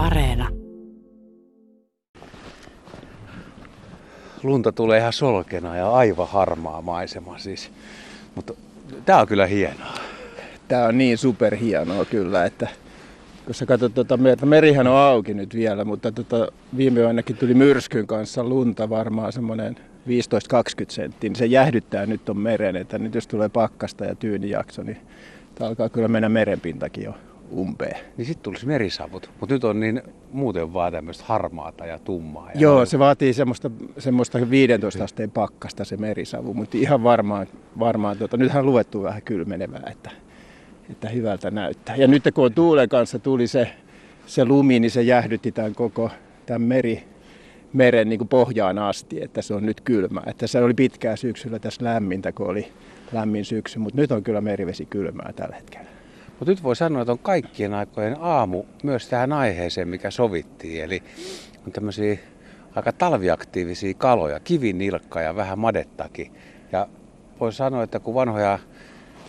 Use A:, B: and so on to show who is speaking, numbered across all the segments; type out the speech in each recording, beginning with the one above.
A: Areena.
B: Lunta tulee ihan solkena ja aivan harmaa maisema siis. Mutta tää on kyllä hienoa.
C: Tää on niin superhienoa kyllä, että kun sä katsot tuota merta, merihän on auki nyt vielä, mutta tota, viime ainakin tuli myrskyn kanssa lunta varmaan semmoinen 15-20 senttiä, niin se jähdyttää nyt on meren, että nyt jos tulee pakkasta ja tyynijakso, niin alkaa kyllä mennä merenpintakin jo umpeen.
B: Niin sitten tulisi merisavut, mutta nyt on niin muuten vaan tämmöistä harmaata ja tummaa. Ja
C: Joo,
B: noin.
C: se vaatii semmoista, semmoista 15 asteen pakkasta se merisavu, mutta ihan varmaan, varmaan tuota, nythän on luettu vähän kylmenevää, että, että hyvältä näyttää. Ja nyt kun on tuulen kanssa tuli se, se lumi, niin se jähdytti tämän koko tämän meri, meren niin kuin pohjaan asti, että se on nyt kylmä. Että se oli pitkää syksyllä tässä lämmintä, kun oli lämmin syksy, mutta nyt on kyllä merivesi kylmää tällä hetkellä.
B: Mutta nyt voi sanoa, että on kaikkien aikojen aamu myös tähän aiheeseen, mikä sovittiin. Eli on tämmöisiä aika talviaktiivisia kaloja, kivinilkka ja vähän madettakin. Ja voi sanoa, että kun vanhoja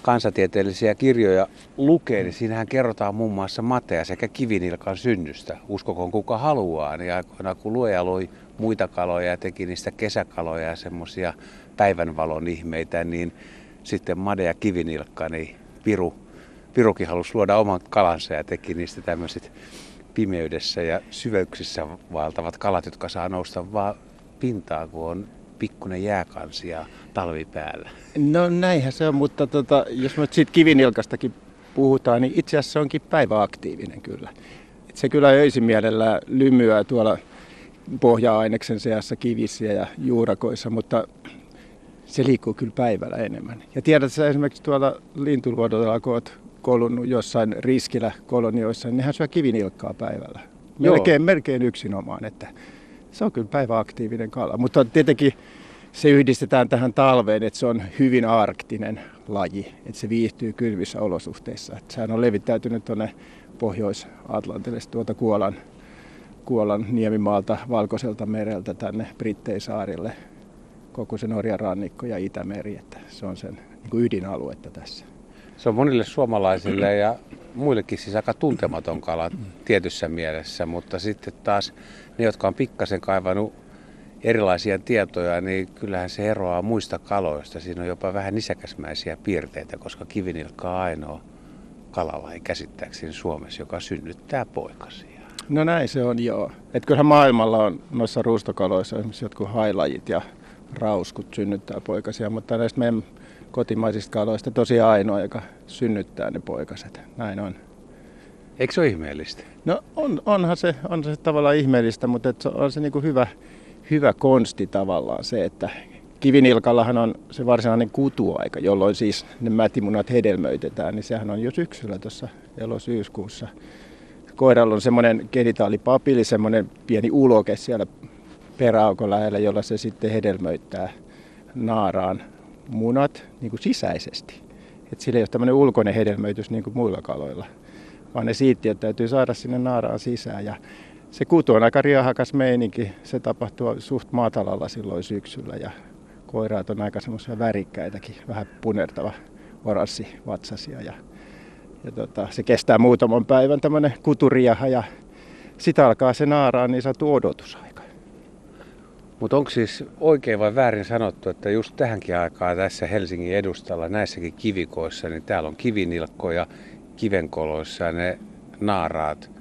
B: kansatieteellisiä kirjoja lukee, niin siinähän kerrotaan muun muassa matea sekä kivinilkan synnystä. Uskokoon kuka haluaa, niin aikoinaan kun luoja loi muita kaloja ja teki niistä kesäkaloja ja semmoisia päivänvalon ihmeitä, niin sitten made ja kivinilkka, niin Piru, Pirukin halusi luoda oman kalansa ja teki niistä tämmöiset pimeydessä ja syveyksissä vaeltavat kalat, jotka saa nousta vaan pintaan, kun on pikkuinen jääkansi ja talvi päällä.
C: No näinhän se on, mutta tota, jos me siitä kivinilkastakin puhutaan, niin itse asiassa se onkin päiväaktiivinen kyllä. Et se kyllä öisin mielellä lymyää tuolla pohja-aineksen seassa kivissä ja juurakoissa, mutta se liikkuu kyllä päivällä enemmän. Ja tiedät sä esimerkiksi tuolla lintuluodolla, kun oot kolunnut jossain riskillä kolonioissa, niin nehän syö kivinilkkaa päivällä. Melkein, melkein yksinomaan, että se on kyllä päiväaktiivinen kala. Mutta tietenkin se yhdistetään tähän talveen, että se on hyvin arktinen laji, että se viihtyy kylvissä olosuhteissa. Että sehän on levittäytynyt tuonne Pohjois-Atlantille tuolta Kuolan, Kuolan niemimaalta Valkoiselta mereltä tänne Britteisaarille, koko se Norjan rannikko ja Itämeri, että se on sen niin kuin ydinaluetta tässä.
B: Se on monille suomalaisille ja muillekin siis aika tuntematon kala tietyssä mielessä, mutta sitten taas ne, jotka on pikkasen kaivannut erilaisia tietoja, niin kyllähän se eroaa muista kaloista. Siinä on jopa vähän nisäkäsmäisiä piirteitä, koska kivinilkka on ainoa kalalaji käsittääkseni Suomessa, joka synnyttää poikasia.
C: No näin se on, joo. Et kyllähän maailmalla on noissa ruustokaloissa esimerkiksi jotkut hailajit ja rauskut synnyttää poikasia, mutta näistä meidän kotimaisista kaloista tosiaan ainoa, joka synnyttää ne poikaset. Näin on.
B: Eikö se ole ihmeellistä?
C: No on, onhan se, on se tavallaan ihmeellistä, mutta et se on se niinku hyvä, hyvä konsti tavallaan se, että kivinilkallahan on se varsinainen kutuaika, jolloin siis ne mätimunat hedelmöitetään, niin sehän on jo syksyllä tuossa elosyyskuussa. Koiralla on semmoinen genitaalipapili, semmoinen pieni uloke siellä peräaukon lähellä, jolla se sitten hedelmöittää naaraan munat niin kuin sisäisesti. Et sillä ei ole tämmöinen ulkoinen hedelmöitys niin kuin muilla kaloilla, vaan ne siittiöt täytyy saada sinne naaraan sisään. Ja se kutu on aika riahakas meininki. Se tapahtuu suht matalalla silloin syksyllä ja koiraat on aika semmoisia värikkäitäkin, vähän punertava oranssi vatsasia. Ja, ja tota, se kestää muutaman päivän tämmöinen kuturiaha ja sitä alkaa se naaraan niin saatu odotusaika.
B: Mutta onko siis oikein vai väärin sanottu, että just tähänkin aikaan tässä Helsingin edustalla näissäkin kivikoissa, niin täällä on kivinilkkoja kivenkoloissa ja ne naaraat,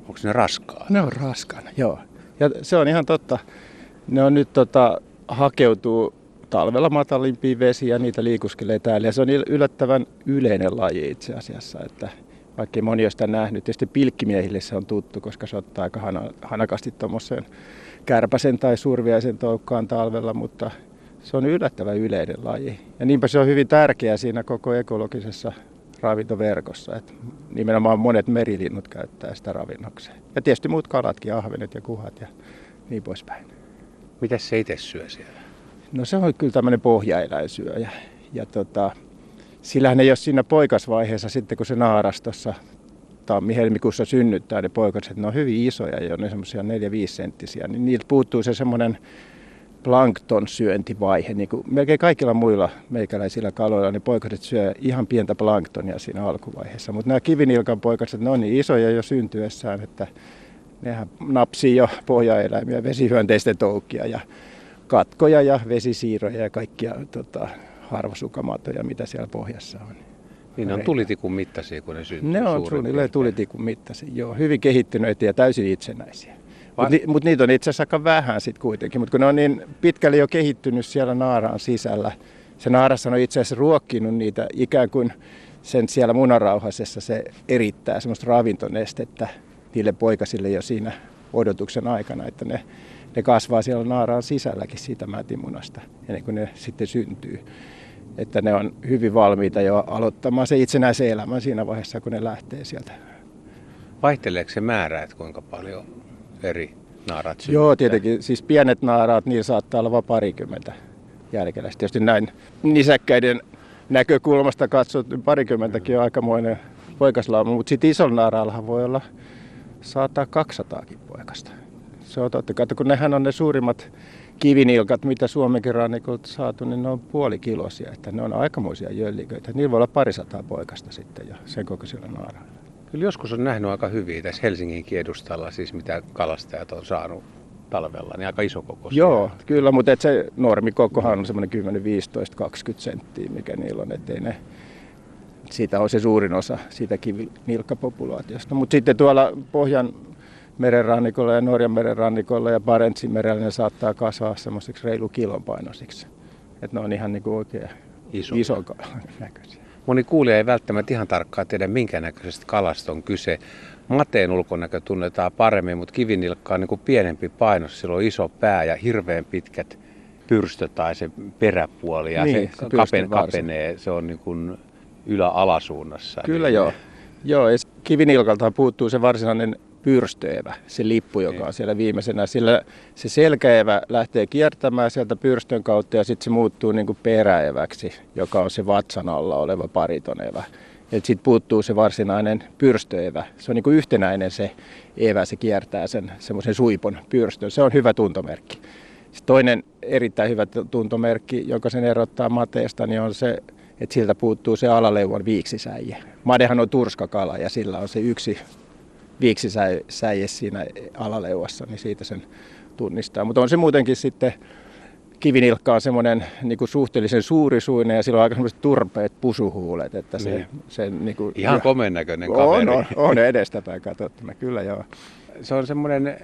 B: onko ne raskaat?
C: Ne on raskaana, joo. Ja se on ihan totta. Ne on nyt tota, hakeutuu talvella matalimpiin vesiin ja niitä liikuskelee täällä. Ja se on yllättävän yleinen laji itse asiassa, että vaikka moni ole sitä nähnyt. Tietysti pilkkimiehille se on tuttu, koska se ottaa aika hanakasti tuommoiseen kärpäsen tai surviaisen toukkaan talvella, mutta se on yllättävän yleinen laji. Ja niinpä se on hyvin tärkeä siinä koko ekologisessa ravintoverkossa. Että nimenomaan monet merilinnut käyttää sitä ravinnokseen. Ja tietysti muut kalatkin, ahvenet ja kuhat ja niin poispäin.
B: Miten se itse syö siellä?
C: No se on kyllä tämmöinen pohjaeläinsyöjä. Ja tota, sillähän ei ole siinä poikasvaiheessa sitten, kun se naaras tuossa tammi-helmikuussa synnyttää ne poikaset, ne on hyvin isoja ja ne semmoisia 4-5 senttisiä, niin niiltä puuttuu se semmoinen plankton syöntivaihe. Niin kuin melkein kaikilla muilla meikäläisillä kaloilla niin poikaset syö ihan pientä planktonia siinä alkuvaiheessa. Mutta nämä kivinilkan poikaset, ne on niin isoja jo syntyessään, että nehän napsii jo pohjaeläimiä, vesihyönteisten toukkia ja katkoja ja vesisiiroja ja kaikkia tota, harvasukamaatoja, mitä siellä pohjassa on.
B: Niin ne on tulitikun mittaisia, kun ne syntyy.
C: Ne on suunnilleen tulitikun mittaisia, joo. Hyvin kehittyneitä ja täysin itsenäisiä. Mutta ni, mut niitä on itse asiassa aika vähän sitten kuitenkin, mutta kun ne on niin pitkälle jo kehittynyt siellä naaraan sisällä, se naaras on itse asiassa ruokkinut niitä ikään kuin sen siellä munarauhasessa se erittää semmoista ravintonestettä niille poikasille jo siinä odotuksen aikana, että ne, ne kasvaa siellä naaraan sisälläkin siitä mätimunasta ennen kuin ne sitten syntyy. Että ne on hyvin valmiita jo aloittamaan se itsenäisen elämän siinä vaiheessa, kun ne lähtee sieltä.
B: Vaihteleeko se määrä, että kuinka paljon eri naarat synnyttää?
C: Joo, tietenkin. Siis pienet naaraat, niin saattaa olla vain parikymmentä jälkeläistä. Tietysti näin nisäkkäiden näkökulmasta katsot, niin parikymmentäkin on aikamoinen poikaslauma, mutta sitten isolla naaraallahan voi olla saattaa 200 poikasta. Se on totta kai, kun nehän on ne suurimmat kivinilkat, mitä Suomenkin rannikolta saatu, niin ne on puolikilosia, että ne on aikamoisia jölliköitä. Niillä voi olla parisataa poikasta sitten jo sen kokoisilla naarailla.
B: Kyllä joskus on nähnyt aika hyviä tässä Helsingin kiedustalla, siis mitä kalastajat on saanut talvella, niin aika iso koko.
C: Joo, kyllä, mutta et se normikokohan on semmoinen 10, 15, 20 senttiä, mikä niillä on, ettei ne, siitä on se suurin osa siitä kivinilkkapopulaatiosta. Mutta sitten tuolla Pohjan merenrannikolla ja Norjan merenrannikolla ja Barentsin merellä ne saattaa kasvaa semmoiseksi reilu kilon painoisiksi. Että ne on ihan niin kuin oikein iso, iso näköisiä.
B: Moni kuulija ei välttämättä ihan tarkkaan tiedä, minkä näköisestä kalasta on kyse. Mateen ulkonäkö tunnetaan paremmin, mutta kivinilkka on niin kuin pienempi painos. Sillä on iso pää ja hirveän pitkät pyrstö tai se peräpuoli ja niin, se, se kapen, kapenee. Se on niin kuin ylä-alasuunnassa.
C: Kyllä niin joo. Joo, kivinilkalta puuttuu se varsinainen pyrstöevä, se lippu, joka on niin. siellä viimeisenä. Sillä se selkäevä lähtee kiertämään sieltä pyrstön kautta ja sitten se muuttuu niin kuin peräeväksi, joka on se vatsan alla oleva paritonevä. Sitten puuttuu se varsinainen pyrstöevä. Se on niin kuin yhtenäinen se evä, se kiertää sen semmoisen suipon pyrstön. Se on hyvä tuntomerkki. Sitten toinen erittäin hyvä tuntomerkki, joka sen erottaa mateesta, niin on se, että siltä puuttuu se alaleuvan viiksisäijä. Madehan on turskakala ja sillä on se yksi viiksisäie siinä alaleuassa, niin siitä sen tunnistaa. Mutta on se muutenkin sitten, kivinilkka on semmoinen niin kuin suhteellisen suurisuinen ja sillä on aika semmoiset turpeet pusuhuulet. Että se, niin. se, niin kuin,
B: Ihan komeen näköinen kaveri.
C: On, on, on edestäpäin katsottuna, kyllä joo.
B: Se on semmoinen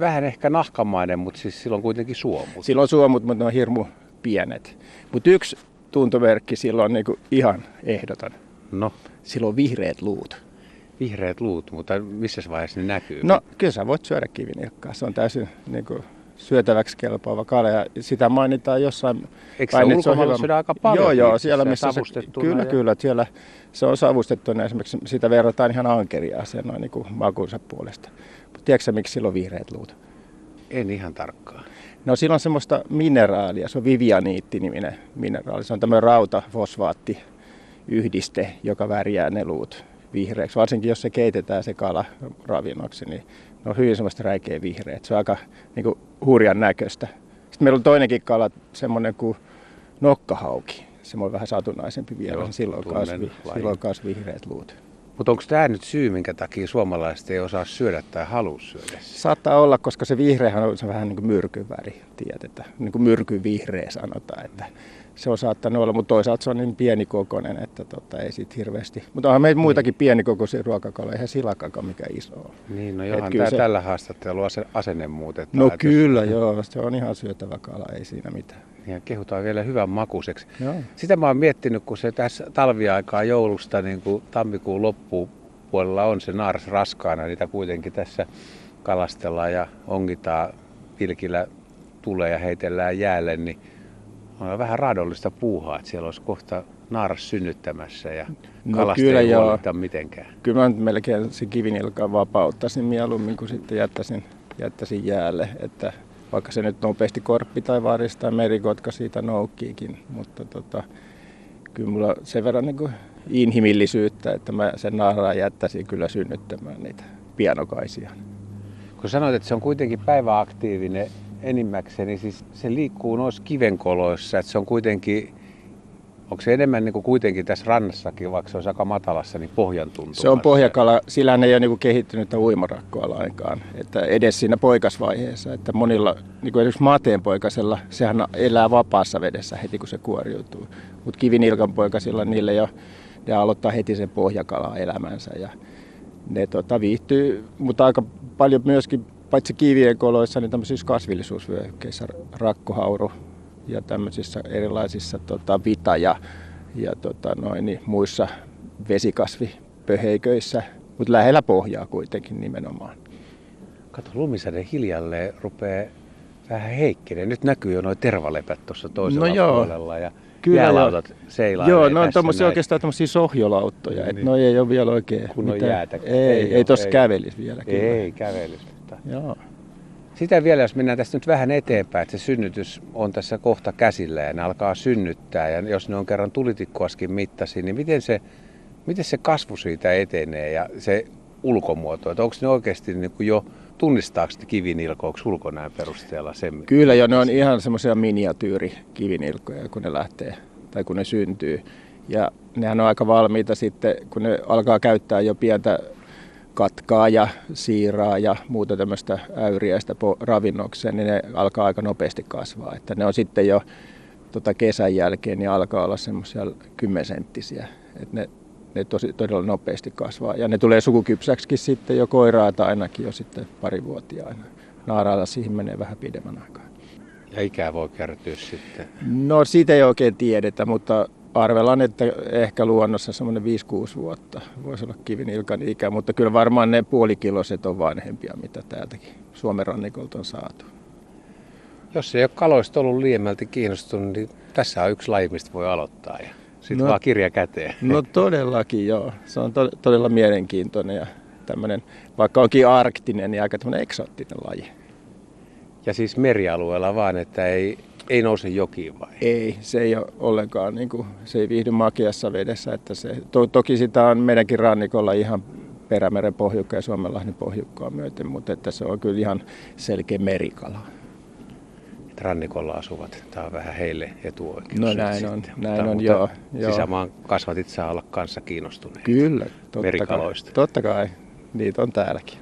B: vähän ehkä nahkamainen, mutta siis silloin kuitenkin suomut.
C: Silloin suomut, mutta ne on hirmu pienet. Mutta yksi tuntomerkki silloin on niin kuin ihan ehdoton.
B: No.
C: Silloin vihreät luut
B: vihreät luut, mutta missä vaiheessa ne näkyy?
C: No kyllä sä voit syödä kivinilkkaa. Se on täysin niin kuin, syötäväksi kelpaava kala ja sitä mainitaan jossain
B: Eikö se ulkomailla syödä aika paljon?
C: Joo, joo, siellä missä se, kyllä, ja... kyllä, siellä se on savustettuna. Esimerkiksi sitä verrataan ihan ankeria sen noin niin makunsa puolesta. Mutta tiedätkö miksi silloin vihreät luut?
B: En ihan tarkkaan.
C: No sillä on semmoista mineraalia, se on vivianiitti-niminen mineraali. Se on tämmöinen rautafosfaatti yhdiste, joka värjää ne luut vihreäksi, varsinkin jos se keitetään se kala ravinnoksi, niin ne on hyvin semmoista räikeä vihreät. Se on aika niin kuin, hurjan näköistä. Sitten meillä on toinenkin kala, semmoinen kuin nokkahauki. Se on vähän satunnaisempi vielä, Joo, silloin, kasvi, silloin kasvi vihreät luut.
B: Mutta onko tämä nyt syy, minkä takia suomalaiset ei osaa syödä tai halua syödä?
C: Saattaa olla, koska se vihreähän on se vähän niin kuin myrkyn väri, tiedetään. Niin kuin myrkyn vihreä sanotaan, että se on saattanut olla, mutta toisaalta se on niin pienikokoinen, että tota, ei siitä hirveästi. Mutta onhan meitä muitakin niin. pienikokoisia ruokakaloja, eihän silakakaan mikä iso on.
B: Niin, no johan tämä se... tällä haastattelulla asenne muutetaan.
C: No kyllä, jos... joo, se on ihan syötävä kala, ei siinä mitään.
B: Ja kehutaan vielä hyvän makuiseksi. Joo. Sitä mä oon miettinyt, kun se tässä talviaikaa joulusta niin kuin tammikuun loppupuolella on se naaras raskaana, niitä kuitenkin tässä kalastellaan ja ongitaan pilkillä tulee ja heitellään jäälle, niin on vähän raadollista puuhaa, että siellä olisi kohta naaras synnyttämässä ja no, kyllä ei joo. mitenkään.
C: Kyllä mä melkein se kivinilkan vapauttaisin mieluummin kuin sitten jättäisin, jättäisin jäälle, että vaikka se nyt nopeasti korppi tai varis tai merikotka siitä noukkiikin, mutta tota, kyllä mulla sen verran niin kuin inhimillisyyttä, että mä sen naaraan jättäisin kyllä synnyttämään niitä pianokaisia.
B: Kun sanoit, että se on kuitenkin päiväaktiivinen enimmäkseen, niin siis se liikkuu noissa kivenkoloissa, että se on kuitenkin onko se enemmän niin kuin kuitenkin tässä rannassakin, vaikka se on aika matalassa, niin pohjan tuntumassa?
C: Se on pohjakala, sillä ei ole niin kehittynyt uimarakkoa lainkaan, että edes siinä poikasvaiheessa, että monilla, niin kuin esimerkiksi mateen poikasella, sehän elää vapaassa vedessä heti kun se kuoriutuu, mutta kivinilkan poikasilla niille jo, ne aloittaa heti sen pohjakala elämänsä ja ne tota, viihtyy, mutta aika paljon myöskin paitsi kivien koloissa, niin tämmöisissä kasvillisuusvyöhykkeissä, rakkohauru ja tämmöisissä erilaisissa tota, vita- ja, ja tota, noin, niin muissa vesikasvipöheiköissä, mutta lähellä pohjaa kuitenkin nimenomaan.
B: Kato, lumisade hiljalleen rupeaa vähän heikkenee. Nyt näkyy jo noin tervalepät tuossa toisella no joo. puolella ja Kyllä jäälautat seilaa.
C: Joo, no on tommosia oikeastaan tämmöisiä sohjolauttoja, niin. että ei ole vielä oikein
B: Kun on jäätä.
C: Ei, ei, ei tuossa kävelisi vielä.
B: Kyllä. Ei kävelisi. Mutta... Joo. Sitä vielä, jos mennään tästä nyt vähän eteenpäin, että se synnytys on tässä kohta käsillä ja ne alkaa synnyttää. Ja jos ne on kerran tulitikkuaskin mittasi, niin miten se, miten se kasvu siitä etenee ja se ulkomuoto? Että onko ne oikeasti niin kuin jo tunnistaako ne kivinilkoiksi ulkonäön perusteella sen?
C: Kyllä jo, ne on ihan semmoisia miniatyyrikivinilkoja, kun ne lähtee tai kun ne syntyy. Ja nehän on aika valmiita sitten, kun ne alkaa käyttää jo pientä katkaa ja siiraa ja muuta tämmöistä äyriäistä ravinnokseen, niin ne alkaa aika nopeasti kasvaa. Että ne on sitten jo tota kesän jälkeen, niin alkaa olla semmoisia kymmensenttisiä. Että ne, ne tosi, todella nopeasti kasvaa. Ja ne tulee sukukypsäksikin sitten jo koiraa tai ainakin jo sitten parivuotiaana. Naarailla siihen menee vähän pidemmän aikaa.
B: Ja ikää voi kertyä sitten?
C: No siitä ei oikein tiedetä, mutta arvellaan, että ehkä luonnossa semmoinen 5-6 vuotta voisi olla kivinilkan ikä, mutta kyllä varmaan ne puolikiloset on vanhempia, mitä täältäkin Suomen rannikolta on saatu.
B: Jos ei ole kaloista ollut liiemmälti kiinnostunut, niin tässä on yksi laji, mistä voi aloittaa ja sitten no, vaan kirja käteen.
C: No todellakin joo, se on to- todella mielenkiintoinen ja tämmöinen, vaikka onkin arktinen, niin aika tämmöinen eksoottinen laji.
B: Ja siis merialueella vaan, että ei, ei nouse jokiin vai?
C: Ei, se ei ole ollenkaan, niin kuin, se ei viihdy makeassa vedessä. Että se, to, toki sitä on meidänkin rannikolla ihan Perämeren pohjukka ja Suomenlahden pohjukkaa myöten, mutta että se on kyllä ihan selkeä merikala.
B: Rannikolla asuvat, tämä on vähän heille etuoikeus.
C: No näin on, sitten. näin mutta, on, joo,
B: joo. Sisämaan kasvatit saa olla kanssa kiinnostuneita
C: Kyllä, totta
B: merikaloista.
C: Kai, totta kai, niitä on täälläkin.